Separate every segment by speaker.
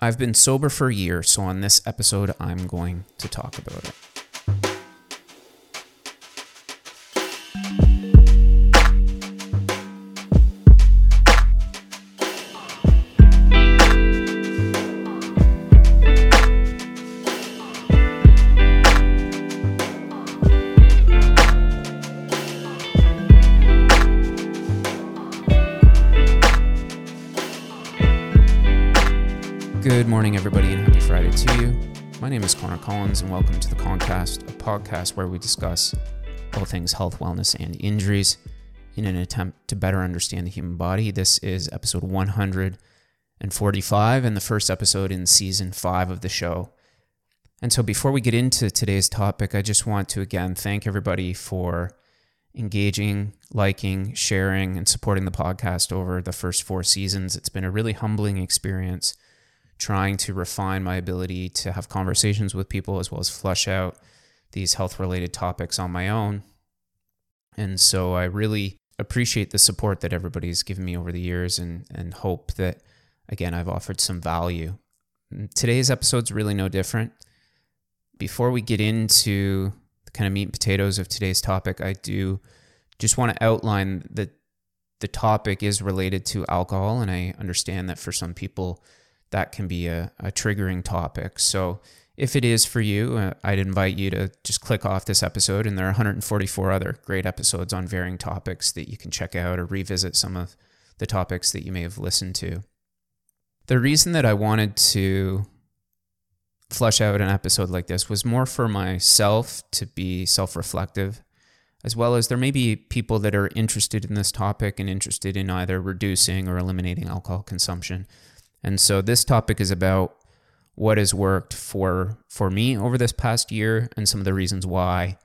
Speaker 1: I've been sober for a year, so on this episode, I'm going to talk about it. Collins, and welcome to the Concast, a podcast where we discuss all things health, wellness, and injuries in an attempt to better understand the human body. This is episode 145 and the first episode in season five of the show. And so, before we get into today's topic, I just want to again thank everybody for engaging, liking, sharing, and supporting the podcast over the first four seasons. It's been a really humbling experience trying to refine my ability to have conversations with people as well as flush out these health related topics on my own. And so I really appreciate the support that everybody's given me over the years and, and hope that, again, I've offered some value. Mm, today's episode's really no different. Before we get into the kind of meat and potatoes of today's topic, I do just want to outline that the topic is related to alcohol. And I understand that for some people, that can be a, a triggering topic. So if it is for you, uh, I'd invite you to just click off this episode. And there are 144 other great episodes on varying topics that you can check out or revisit some of the topics that you may have listened to. The reason that I wanted to flush out an episode like this was more for myself to be self reflective, as well as there may be people that are interested in this topic and interested in either reducing or eliminating alcohol consumption. And so this topic is about what has worked for for me over this past year and some of the reasons why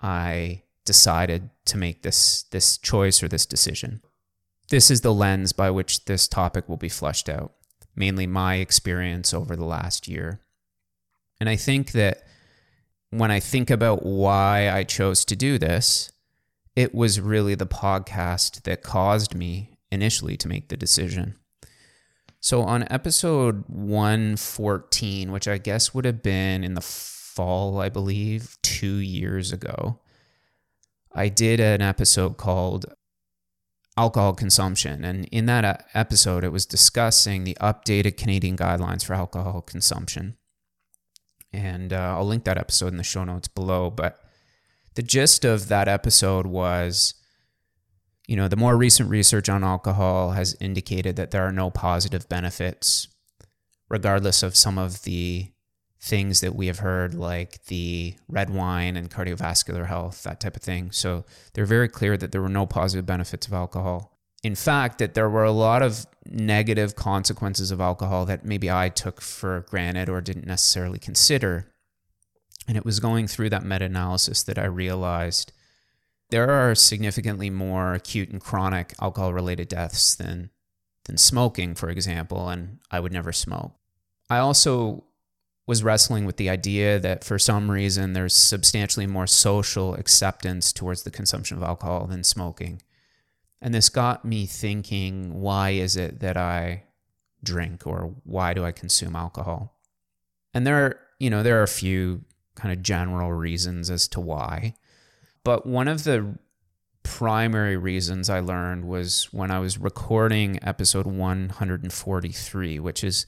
Speaker 1: I decided to make this this choice or this decision. This is the lens by which this topic will be fleshed out, mainly my experience over the last year. And I think that when I think about why I chose to do this, it was really the podcast that caused me initially to make the decision. So on episode 114, which I guess would have been in the fall, I believe, two years ago, I did an episode called Alcohol Consumption. And in that episode, it was discussing the updated Canadian guidelines for alcohol consumption. And uh, I'll link that episode in the show notes below. But the gist of that episode was you know, the more recent research on alcohol has indicated that there are no positive benefits, regardless of some of the things that we have heard, like the red wine and cardiovascular health, that type of thing. So they're very clear that there were no positive benefits of alcohol. In fact, that there were a lot of negative consequences of alcohol that maybe I took for granted or didn't necessarily consider. And it was going through that meta analysis that I realized there are significantly more acute and chronic alcohol related deaths than than smoking, for example, and I would never smoke. I also was wrestling with the idea that for some reason there's substantially more social acceptance towards the consumption of alcohol than smoking. And this got me thinking why is it that I drink or why do I consume alcohol? And there are, you know, there are a few kind of general reasons as to why. But one of the primary reasons I learned was when I was recording episode 143, which is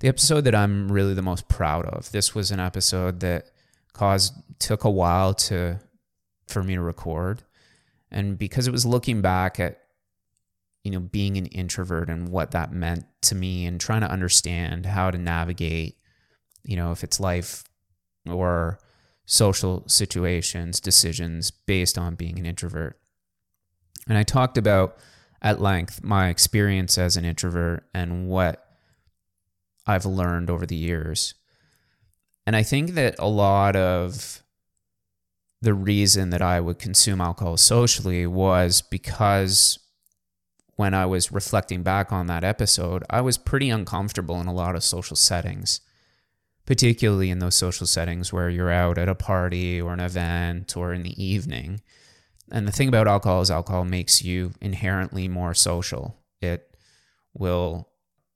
Speaker 1: the episode that I'm really the most proud of. This was an episode that caused took a while to for me to record. And because it was looking back at you know being an introvert and what that meant to me and trying to understand how to navigate you know if it's life or social situations, decisions based on being an introvert. And I talked about at length my experience as an introvert and what I've learned over the years. And I think that a lot of the reason that I would consume alcohol socially was because when I was reflecting back on that episode, I was pretty uncomfortable in a lot of social settings particularly in those social settings where you're out at a party or an event or in the evening. And the thing about alcohol is alcohol makes you inherently more social. It will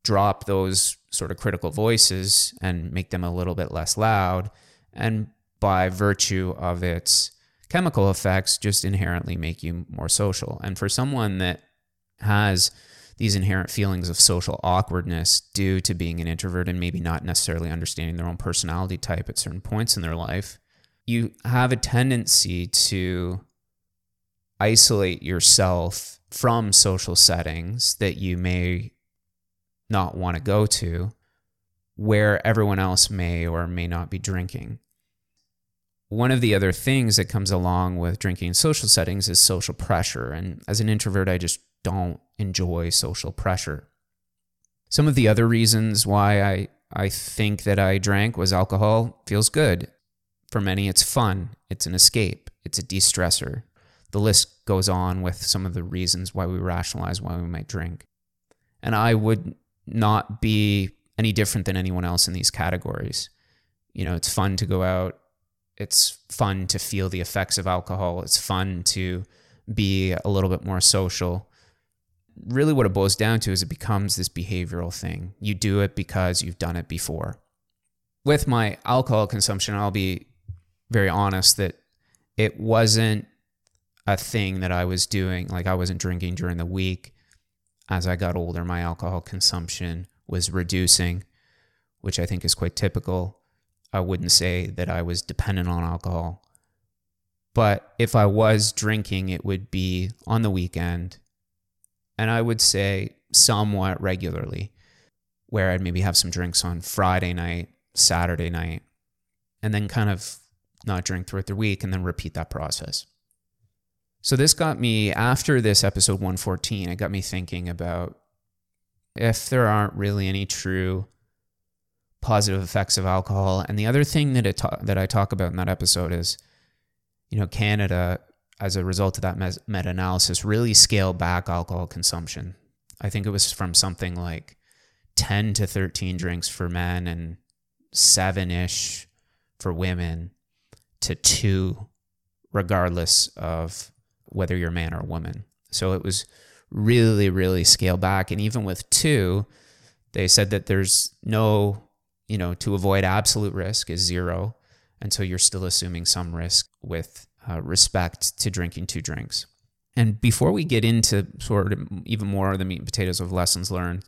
Speaker 1: drop those sort of critical voices and make them a little bit less loud. And by virtue of its chemical effects, just inherently make you more social. And for someone that has these inherent feelings of social awkwardness due to being an introvert and maybe not necessarily understanding their own personality type at certain points in their life, you have a tendency to isolate yourself from social settings that you may not want to go to where everyone else may or may not be drinking. One of the other things that comes along with drinking in social settings is social pressure. And as an introvert, I just don't enjoy social pressure. Some of the other reasons why I, I think that I drank was alcohol feels good. For many, it's fun, it's an escape, it's a de stressor. The list goes on with some of the reasons why we rationalize why we might drink. And I would not be any different than anyone else in these categories. You know, it's fun to go out, it's fun to feel the effects of alcohol, it's fun to be a little bit more social really what it boils down to is it becomes this behavioral thing. You do it because you've done it before. With my alcohol consumption, I'll be very honest that it wasn't a thing that I was doing. Like I wasn't drinking during the week. As I got older, my alcohol consumption was reducing, which I think is quite typical. I wouldn't say that I was dependent on alcohol. But if I was drinking, it would be on the weekend and I would say somewhat regularly, where I'd maybe have some drinks on Friday night, Saturday night, and then kind of not drink throughout the week and then repeat that process. So this got me after this episode 114, it got me thinking about if there aren't really any true positive effects of alcohol. And the other thing that it ta- that I talk about in that episode is, you know, Canada as a result of that meta analysis, really scale back alcohol consumption. I think it was from something like 10 to 13 drinks for men and seven ish for women to two, regardless of whether you're a man or a woman. So it was really, really scaled back. And even with two, they said that there's no, you know, to avoid absolute risk is zero. And so you're still assuming some risk with uh, respect to drinking two drinks. And before we get into sort of even more of the meat and potatoes of lessons learned,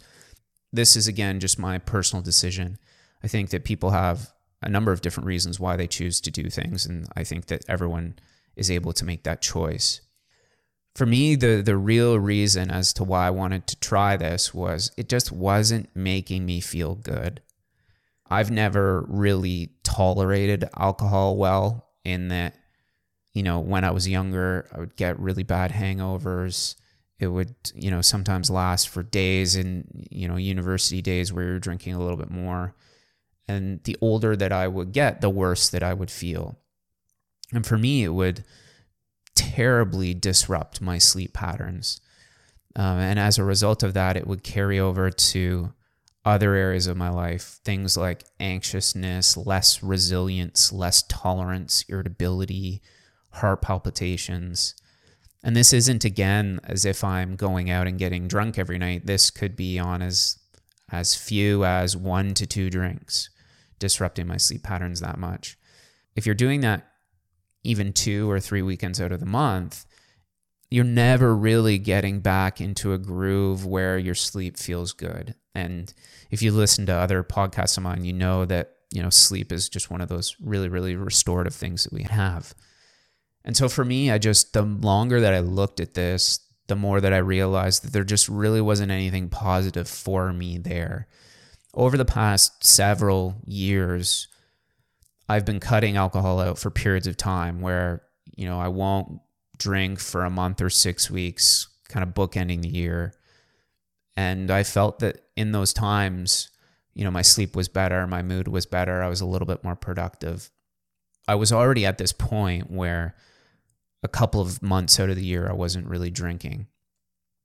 Speaker 1: this is again just my personal decision. I think that people have a number of different reasons why they choose to do things, and I think that everyone is able to make that choice. For me, the the real reason as to why I wanted to try this was it just wasn't making me feel good. I've never really tolerated alcohol well in that you know, when I was younger, I would get really bad hangovers. It would, you know, sometimes last for days in, you know, university days where you're drinking a little bit more. And the older that I would get, the worse that I would feel. And for me, it would terribly disrupt my sleep patterns. Um, and as a result of that, it would carry over to other areas of my life things like anxiousness, less resilience, less tolerance, irritability, heart palpitations. And this isn't again as if I'm going out and getting drunk every night. This could be on as as few as one to two drinks, disrupting my sleep patterns that much. If you're doing that even two or three weekends out of the month, you're never really getting back into a groove where your sleep feels good. And if you listen to other podcasts of mine, you know that, you know, sleep is just one of those really, really restorative things that we have. And so for me, I just, the longer that I looked at this, the more that I realized that there just really wasn't anything positive for me there. Over the past several years, I've been cutting alcohol out for periods of time where, you know, I won't drink for a month or six weeks, kind of bookending the year. And I felt that in those times, you know, my sleep was better, my mood was better, I was a little bit more productive. I was already at this point where a couple of months out of the year I wasn't really drinking.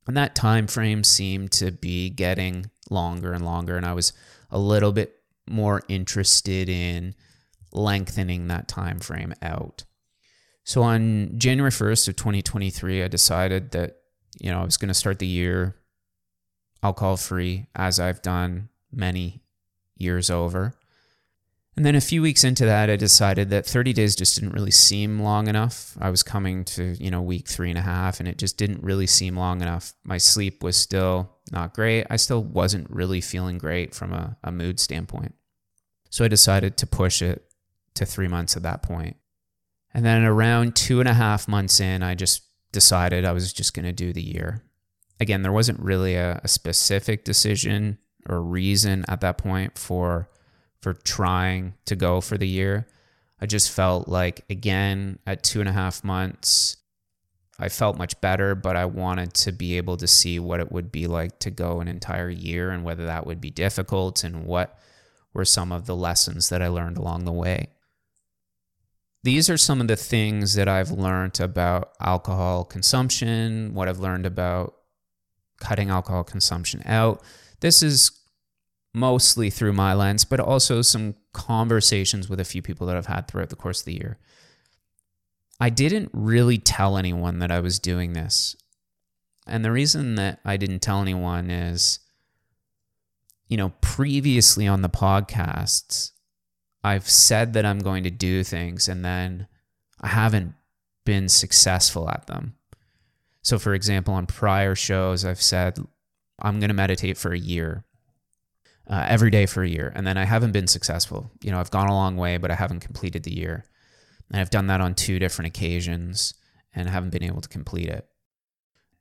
Speaker 1: And that time frame seemed to be getting longer and longer and I was a little bit more interested in lengthening that time frame out. So on January 1st of 2023 I decided that you know I was going to start the year alcohol free as I've done many years over. And then a few weeks into that, I decided that 30 days just didn't really seem long enough. I was coming to, you know, week three and a half, and it just didn't really seem long enough. My sleep was still not great. I still wasn't really feeling great from a, a mood standpoint. So I decided to push it to three months at that point. And then around two and a half months in, I just decided I was just going to do the year. Again, there wasn't really a, a specific decision or reason at that point for for trying to go for the year. I just felt like again at two and a half months, I felt much better, but I wanted to be able to see what it would be like to go an entire year and whether that would be difficult and what were some of the lessons that I learned along the way. These are some of the things that I've learned about alcohol consumption, what I've learned about cutting alcohol consumption out. This is mostly through my lens, but also some conversations with a few people that I've had throughout the course of the year. I didn't really tell anyone that I was doing this. And the reason that I didn't tell anyone is, you know, previously on the podcasts, I've said that I'm going to do things and then I haven't been successful at them. So, for example, on prior shows, I've said, I'm going to meditate for a year, uh, every day for a year. And then I haven't been successful. You know, I've gone a long way, but I haven't completed the year. And I've done that on two different occasions and haven't been able to complete it.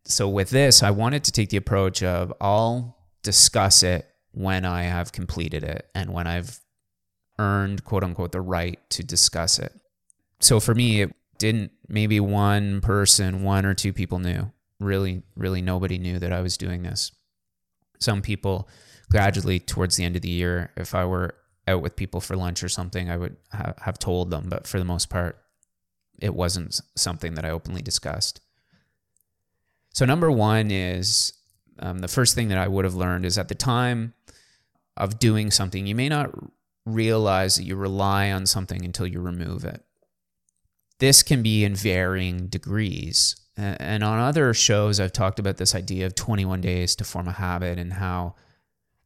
Speaker 1: So, with this, I wanted to take the approach of I'll discuss it when I have completed it and when I've earned, quote unquote, the right to discuss it. So, for me, it didn't, maybe one person, one or two people knew. Really, really nobody knew that I was doing this. Some people gradually towards the end of the year, if I were out with people for lunch or something, I would ha- have told them. But for the most part, it wasn't something that I openly discussed. So, number one is um, the first thing that I would have learned is at the time of doing something, you may not realize that you rely on something until you remove it. This can be in varying degrees. And on other shows, I've talked about this idea of 21 days to form a habit and how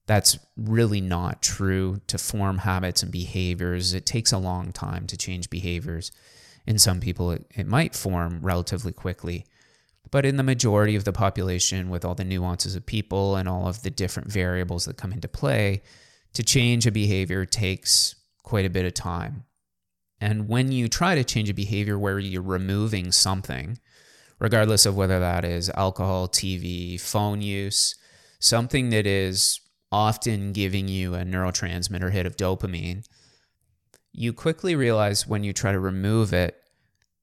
Speaker 1: that's really not true to form habits and behaviors. It takes a long time to change behaviors. In some people, it, it might form relatively quickly. But in the majority of the population, with all the nuances of people and all of the different variables that come into play, to change a behavior takes quite a bit of time. And when you try to change a behavior where you're removing something, regardless of whether that is alcohol, TV, phone use, something that is often giving you a neurotransmitter hit of dopamine, you quickly realize when you try to remove it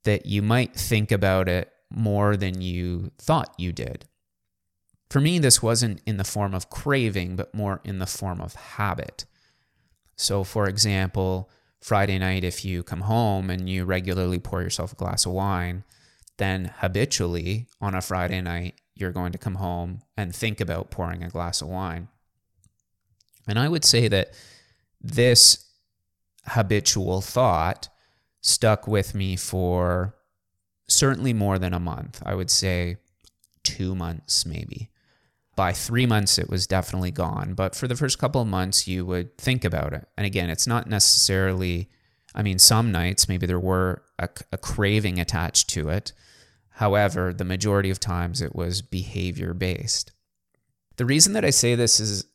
Speaker 1: that you might think about it more than you thought you did. For me, this wasn't in the form of craving, but more in the form of habit. So, for example, Friday night, if you come home and you regularly pour yourself a glass of wine, then habitually on a Friday night, you're going to come home and think about pouring a glass of wine. And I would say that this habitual thought stuck with me for certainly more than a month. I would say two months, maybe. By three months, it was definitely gone. But for the first couple of months, you would think about it. And again, it's not necessarily, I mean, some nights maybe there were a, a craving attached to it. However, the majority of times it was behavior based. The reason that I say this is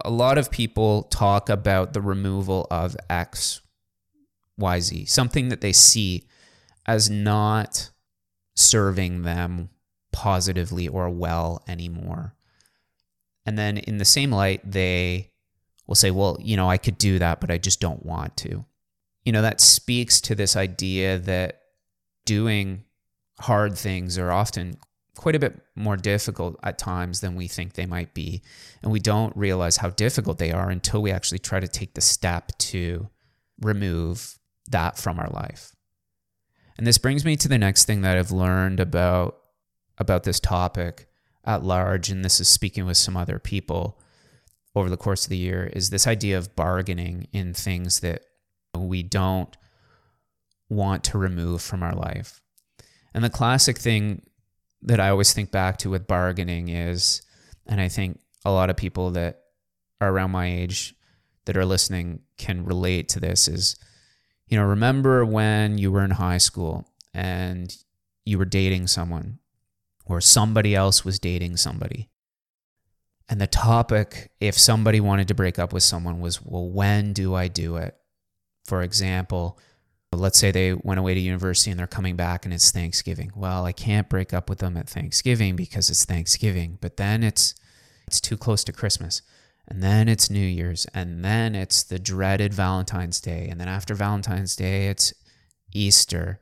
Speaker 1: a lot of people talk about the removal of X, Y, Z, something that they see as not serving them positively or well anymore. And then in the same light, they will say, well, you know, I could do that, but I just don't want to. You know, that speaks to this idea that doing hard things are often quite a bit more difficult at times than we think they might be. And we don't realize how difficult they are until we actually try to take the step to remove that from our life. And this brings me to the next thing that I've learned about about this topic at large and this is speaking with some other people over the course of the year is this idea of bargaining in things that we don't want to remove from our life. And the classic thing that I always think back to with bargaining is, and I think a lot of people that are around my age that are listening can relate to this is you know remember when you were in high school and you were dating someone or somebody else was dating somebody. And the topic if somebody wanted to break up with someone was well when do i do it? For example let's say they went away to university and they're coming back and it's Thanksgiving. Well, I can't break up with them at Thanksgiving because it's Thanksgiving, but then it's it's too close to Christmas. And then it's New Year's and then it's the dreaded Valentine's Day and then after Valentine's Day it's Easter.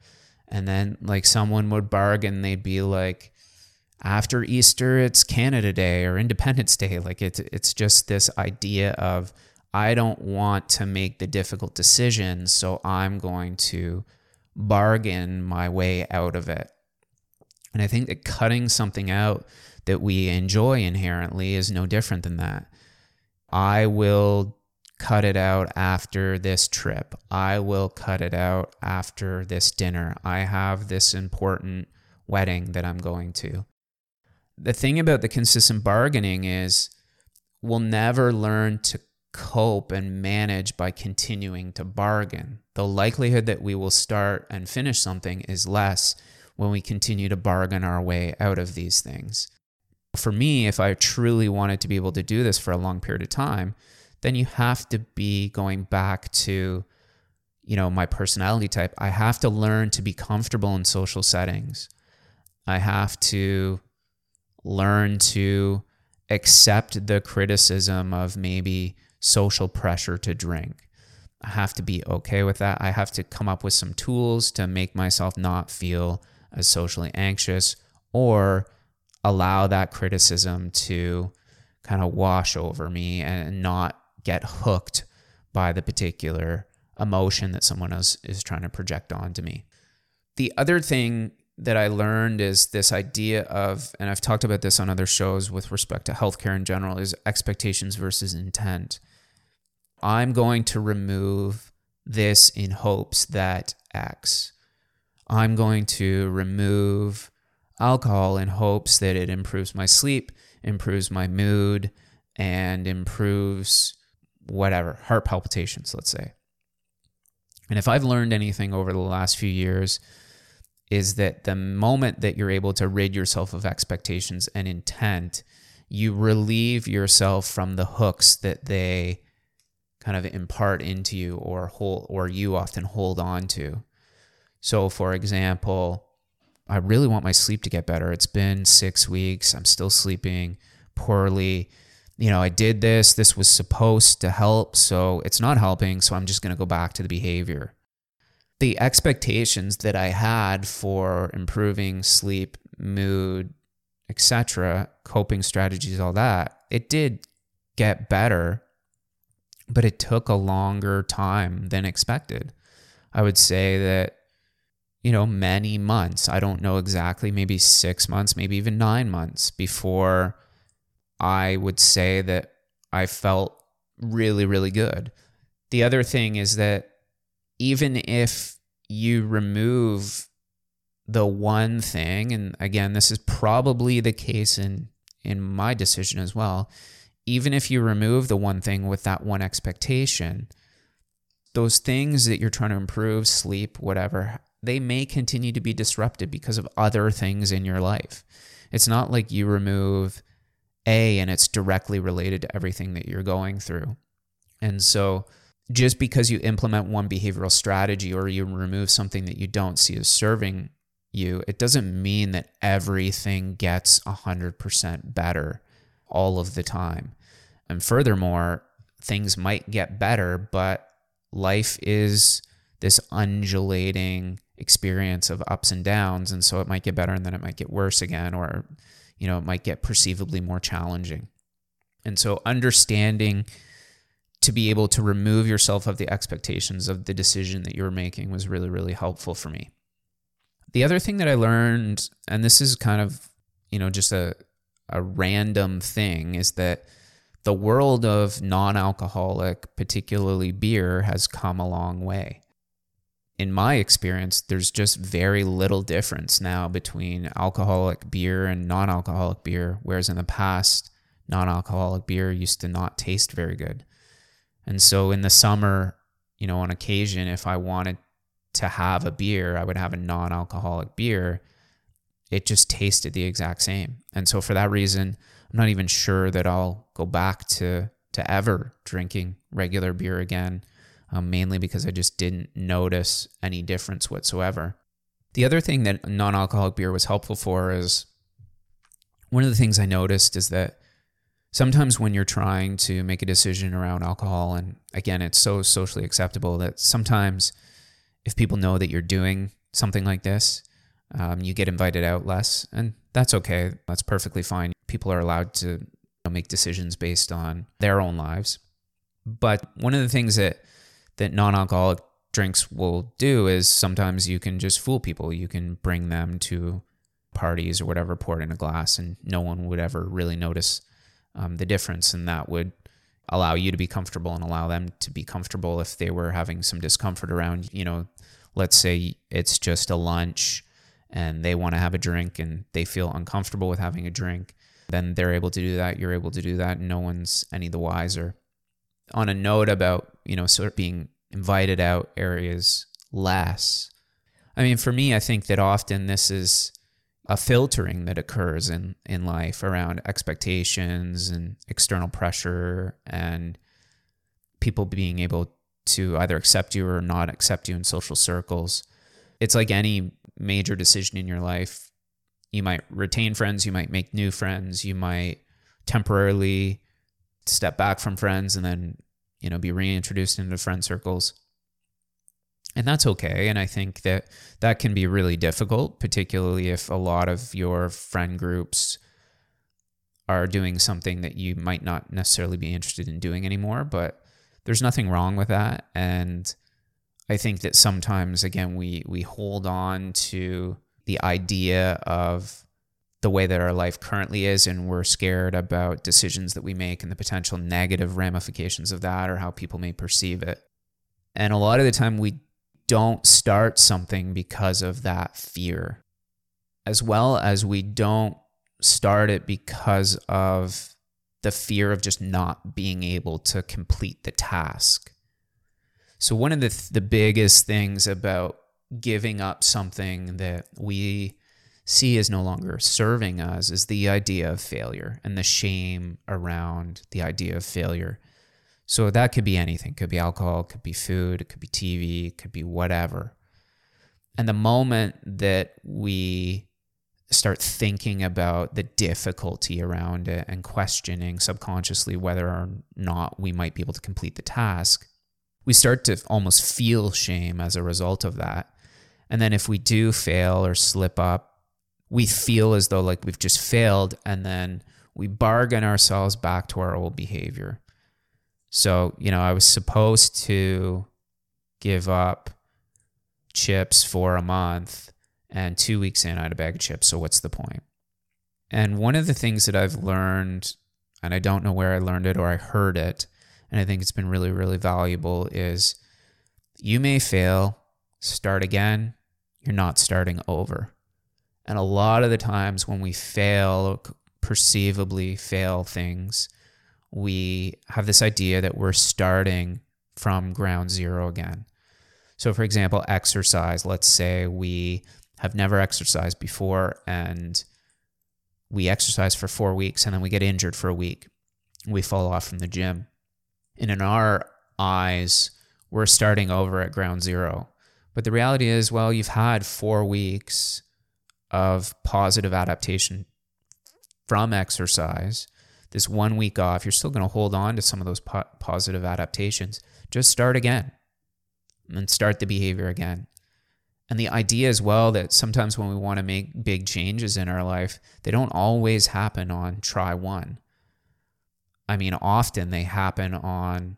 Speaker 1: And then like someone would bargain they'd be like after Easter it's Canada Day or Independence Day like it's it's just this idea of I don't want to make the difficult decisions, so I'm going to bargain my way out of it. And I think that cutting something out that we enjoy inherently is no different than that. I will cut it out after this trip. I will cut it out after this dinner. I have this important wedding that I'm going to. The thing about the consistent bargaining is we'll never learn to cope and manage by continuing to bargain. The likelihood that we will start and finish something is less when we continue to bargain our way out of these things. For me, if I truly wanted to be able to do this for a long period of time, then you have to be going back to you know my personality type. I have to learn to be comfortable in social settings. I have to learn to accept the criticism of maybe social pressure to drink. I have to be okay with that. I have to come up with some tools to make myself not feel as socially anxious or allow that criticism to kind of wash over me and not get hooked by the particular emotion that someone else is trying to project onto me. The other thing that I learned is this idea of, and I've talked about this on other shows with respect to healthcare in general, is expectations versus intent. I'm going to remove this in hopes that X. I'm going to remove alcohol in hopes that it improves my sleep, improves my mood, and improves whatever, heart palpitations, let's say. And if I've learned anything over the last few years, is that the moment that you're able to rid yourself of expectations and intent, you relieve yourself from the hooks that they kind of impart into you or hold or you often hold on to. So for example, I really want my sleep to get better. It's been 6 weeks. I'm still sleeping poorly. You know, I did this. This was supposed to help, so it's not helping, so I'm just going to go back to the behavior. The expectations that I had for improving sleep, mood, etc., coping strategies, all that, it did get better but it took a longer time than expected. I would say that, you know, many months, I don't know exactly, maybe six months, maybe even nine months before I would say that I felt really, really good. The other thing is that even if you remove the one thing, and again, this is probably the case in in my decision as well even if you remove the one thing with that one expectation, those things that you're trying to improve, sleep, whatever, they may continue to be disrupted because of other things in your life. It's not like you remove A and it's directly related to everything that you're going through. And so, just because you implement one behavioral strategy or you remove something that you don't see as serving you, it doesn't mean that everything gets 100% better all of the time. And furthermore, things might get better, but life is this undulating experience of ups and downs. And so it might get better and then it might get worse again, or, you know, it might get perceivably more challenging. And so understanding to be able to remove yourself of the expectations of the decision that you're making was really, really helpful for me. The other thing that I learned, and this is kind of, you know, just a, a random thing, is that the world of non alcoholic, particularly beer, has come a long way. In my experience, there's just very little difference now between alcoholic beer and non alcoholic beer, whereas in the past, non alcoholic beer used to not taste very good. And so in the summer, you know, on occasion, if I wanted to have a beer, I would have a non alcoholic beer. It just tasted the exact same. And so for that reason, I'm not even sure that I'll go back to to ever drinking regular beer again, um, mainly because I just didn't notice any difference whatsoever. The other thing that non alcoholic beer was helpful for is one of the things I noticed is that sometimes when you're trying to make a decision around alcohol, and again, it's so socially acceptable that sometimes if people know that you're doing something like this, um, you get invited out less, and that's okay. That's perfectly fine. People are allowed to you know, make decisions based on their own lives. But one of the things that that non-alcoholic drinks will do is sometimes you can just fool people. You can bring them to parties or whatever, pour it in a glass, and no one would ever really notice um, the difference, and that would allow you to be comfortable and allow them to be comfortable if they were having some discomfort around, you know, let's say it's just a lunch and they want to have a drink and they feel uncomfortable with having a drink, then they're able to do that. You're able to do that. No one's any the wiser. On a note about, you know, sort of being invited out areas less. I mean, for me, I think that often this is a filtering that occurs in in life around expectations and external pressure and people being able to either accept you or not accept you in social circles. It's like any major decision in your life. You might retain friends, you might make new friends, you might temporarily step back from friends and then, you know, be reintroduced into friend circles and that's okay and i think that that can be really difficult particularly if a lot of your friend groups are doing something that you might not necessarily be interested in doing anymore but there's nothing wrong with that and i think that sometimes again we we hold on to the idea of the way that our life currently is and we're scared about decisions that we make and the potential negative ramifications of that or how people may perceive it and a lot of the time we don't start something because of that fear, as well as we don't start it because of the fear of just not being able to complete the task. So, one of the, th- the biggest things about giving up something that we see as no longer serving us is the idea of failure and the shame around the idea of failure. So that could be anything. Could be alcohol, could be food, it could be TV, it could be whatever. And the moment that we start thinking about the difficulty around it and questioning subconsciously whether or not we might be able to complete the task, we start to almost feel shame as a result of that. And then if we do fail or slip up, we feel as though like we've just failed and then we bargain ourselves back to our old behavior. So, you know, I was supposed to give up chips for a month, and two weeks in, I had a bag of chips. So, what's the point? And one of the things that I've learned, and I don't know where I learned it or I heard it, and I think it's been really, really valuable, is you may fail, start again, you're not starting over. And a lot of the times when we fail, perceivably fail things, we have this idea that we're starting from ground zero again. So, for example, exercise, let's say we have never exercised before and we exercise for four weeks and then we get injured for a week. We fall off from the gym. And in our eyes, we're starting over at ground zero. But the reality is, well, you've had four weeks of positive adaptation from exercise this one week off, you're still going to hold on to some of those po- positive adaptations. Just start again and start the behavior again. And the idea as well that sometimes when we want to make big changes in our life, they don't always happen on try one. I mean, often they happen on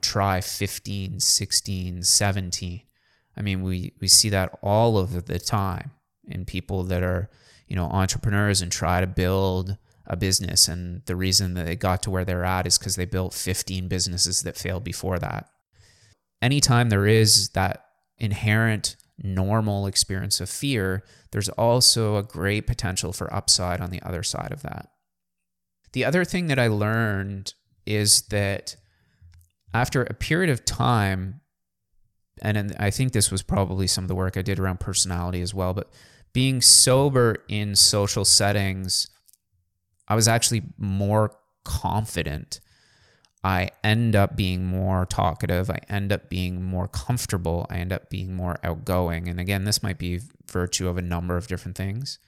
Speaker 1: try 15, 16, 17. I mean, we, we see that all of the time in people that are, you know, entrepreneurs and try to build a business. And the reason that they got to where they're at is because they built 15 businesses that failed before that. Anytime there is that inherent normal experience of fear, there's also a great potential for upside on the other side of that. The other thing that I learned is that after a period of time, and I think this was probably some of the work I did around personality as well, but being sober in social settings, I was actually more confident. I end up being more talkative. I end up being more comfortable. I end up being more outgoing. And again, this might be virtue of a number of different things.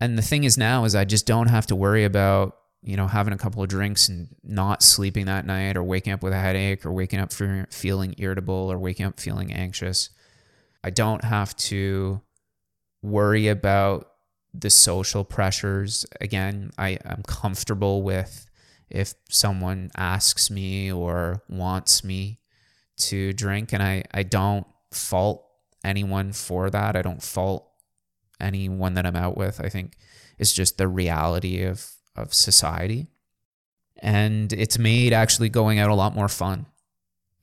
Speaker 1: And the thing is now is I just don't have to worry about, you know, having a couple of drinks and not sleeping that night or waking up with a headache or waking up feeling irritable or waking up feeling anxious. I don't have to worry about the social pressures. Again, I, I'm comfortable with if someone asks me or wants me to drink, and I, I don't fault anyone for that. I don't fault anyone that I'm out with. I think it's just the reality of, of society. And it's made actually going out a lot more fun.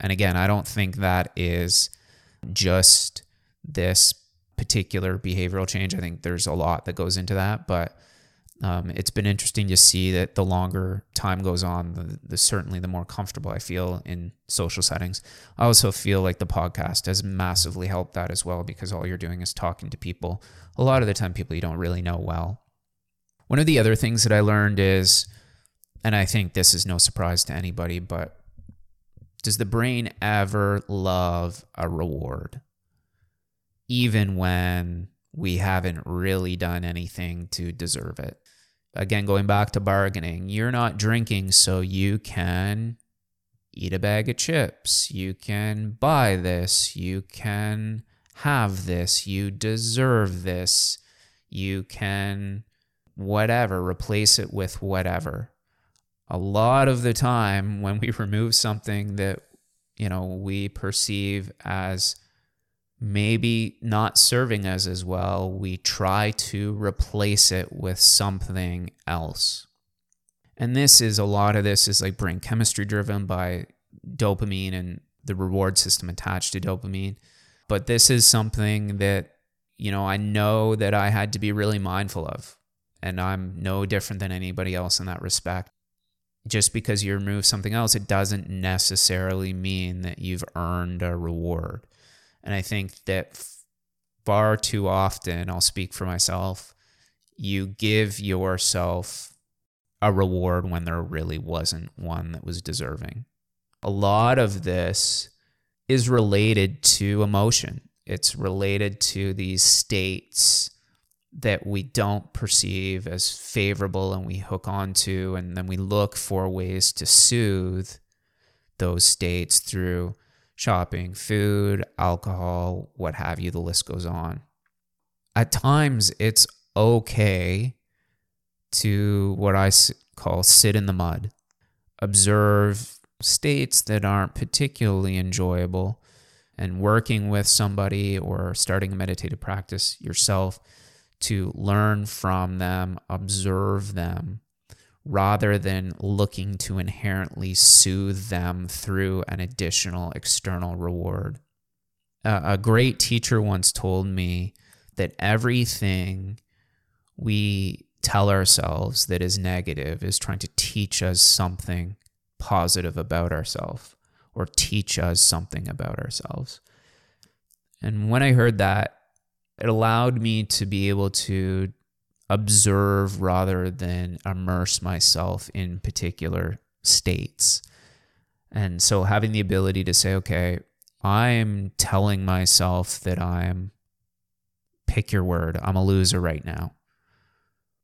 Speaker 1: And again, I don't think that is just this particular behavioral change. I think there's a lot that goes into that, but um, it's been interesting to see that the longer time goes on, the, the, certainly the more comfortable I feel in social settings. I also feel like the podcast has massively helped that as well because all you're doing is talking to people. A lot of the time, people you don't really know well. One of the other things that I learned is, and I think this is no surprise to anybody, but does the brain ever love a reward? even when we haven't really done anything to deserve it. Again, going back to bargaining, you're not drinking so you can eat a bag of chips. You can buy this. You can have this. You deserve this. You can whatever, replace it with whatever. A lot of the time, when we remove something that, you know, we perceive as maybe not serving us as well, we try to replace it with something else. And this is a lot of this is like brain chemistry driven by dopamine and the reward system attached to dopamine. But this is something that, you know, I know that I had to be really mindful of. And I'm no different than anybody else in that respect. Just because you remove something else, it doesn't necessarily mean that you've earned a reward. And I think that far too often, I'll speak for myself, you give yourself a reward when there really wasn't one that was deserving. A lot of this is related to emotion. It's related to these states that we don't perceive as favorable and we hook onto, and then we look for ways to soothe those states through shopping, food, alcohol, what have you, the list goes on. At times, it's okay to what I call sit in the mud, observe states that aren't particularly enjoyable, and working with somebody or starting a meditative practice yourself to learn from them, observe them, rather than looking to inherently soothe them through an additional external reward. A great teacher once told me that everything we tell ourselves that is negative is trying to teach us something positive about ourselves or teach us something about ourselves. And when I heard that, it allowed me to be able to observe rather than immerse myself in particular states. And so having the ability to say, okay, I'm telling myself that I'm, pick your word, I'm a loser right now.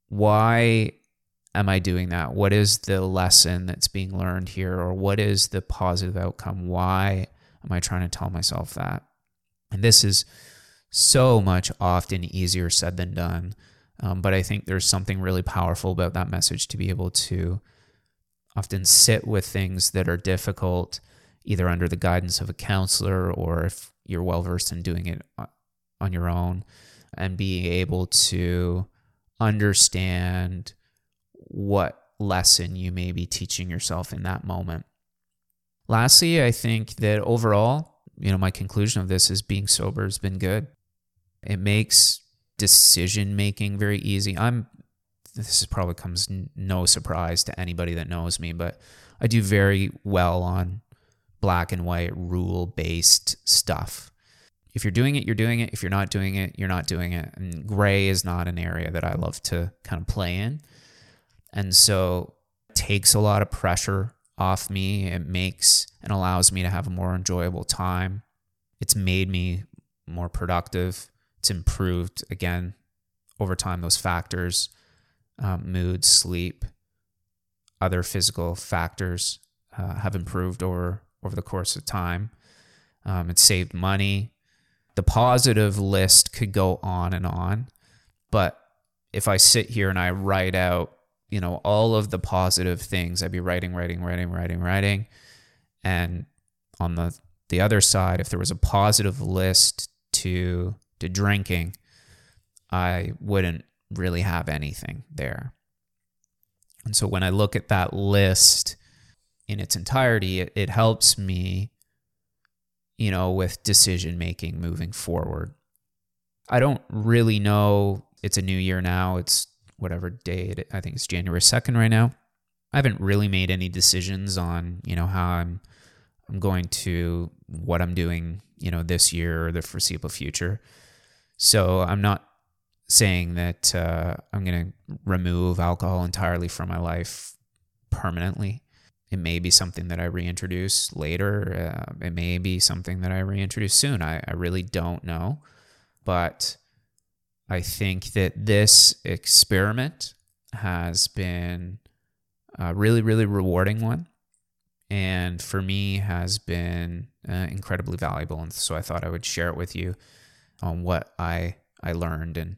Speaker 1: Why am I doing that? What is the lesson that's being learned here? Or what is the positive outcome? Why am I trying to tell myself that? And this is so much often easier said than done. Um, but I think there's something really powerful about that message to be able to often sit with things that are difficult, either under the guidance of a counselor or if you're well versed in doing it on your own, and being able to understand what lesson you may be teaching yourself in that moment. Lastly, I think that overall, you know, my conclusion of this is being sober has been good. It makes decision making very easy. I'm this probably comes no surprise to anybody that knows me, but I do very well on black and white rule based stuff. If you're doing it, you're doing it. If you're not doing it, you're not doing it. And gray is not an area that I love to kind of play in. And so it takes a lot of pressure off me. It makes and allows me to have a more enjoyable time. It's made me more productive. It's improved again over time those factors, um, mood, sleep, other physical factors uh, have improved over over the course of time. Um, it saved money. The positive list could go on and on, but if I sit here and I write out, you know, all of the positive things, I'd be writing, writing, writing, writing, writing, and on the the other side, if there was a positive list to to drinking, I wouldn't really have anything there. And so when I look at that list in its entirety, it, it helps me, you know, with decision making moving forward. I don't really know. It's a new year now. It's whatever day I think it's January 2nd right now. I haven't really made any decisions on, you know, how I'm I'm going to what I'm doing, you know, this year or the foreseeable future. So I'm not saying that uh, I'm going to remove alcohol entirely from my life permanently. It may be something that I reintroduce later. Uh, it may be something that I reintroduce soon. I, I really don't know. But I think that this experiment has been a really, really rewarding one and for me has been uh, incredibly valuable. And so I thought I would share it with you on what I I learned, and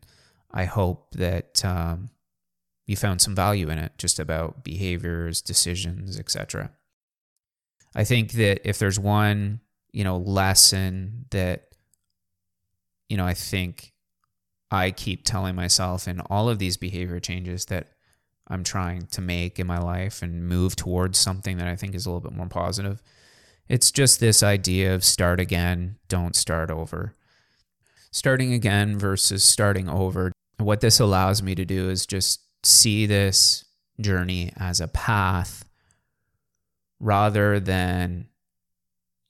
Speaker 1: I hope that um, you found some value in it, just about behaviors, decisions, etc. I think that if there's one you know lesson that you know I think I keep telling myself in all of these behavior changes that I'm trying to make in my life and move towards something that I think is a little bit more positive. It's just this idea of start again, don't start over. Starting again versus starting over. What this allows me to do is just see this journey as a path rather than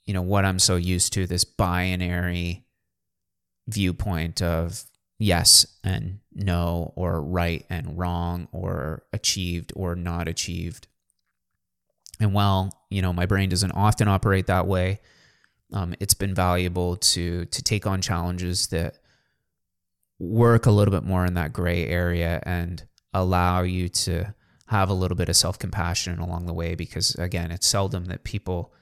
Speaker 1: you know what I'm so used to this binary viewpoint of yes and no, or right and wrong, or achieved or not achieved. And while you know my brain doesn't often operate that way, um, it's been valuable to to take on challenges that work a little bit more in that gray area and allow you to have a little bit of self compassion along the way. Because again, it's seldom that people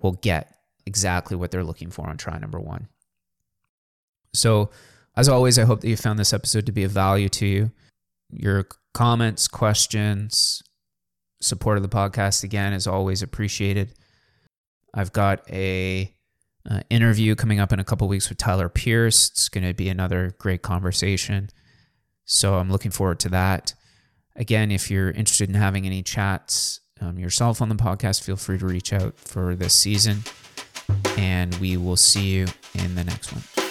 Speaker 1: will get exactly what they're looking for on try number one. So as always, I hope that you found this episode to be of value to you. Your comments, questions, support of the podcast again is always appreciated. I've got a uh, interview coming up in a couple weeks with Tyler Pierce. It's going to be another great conversation. So I'm looking forward to that. Again, if you're interested in having any chats um, yourself on the podcast, feel free to reach out for this season. And we will see you in the next one.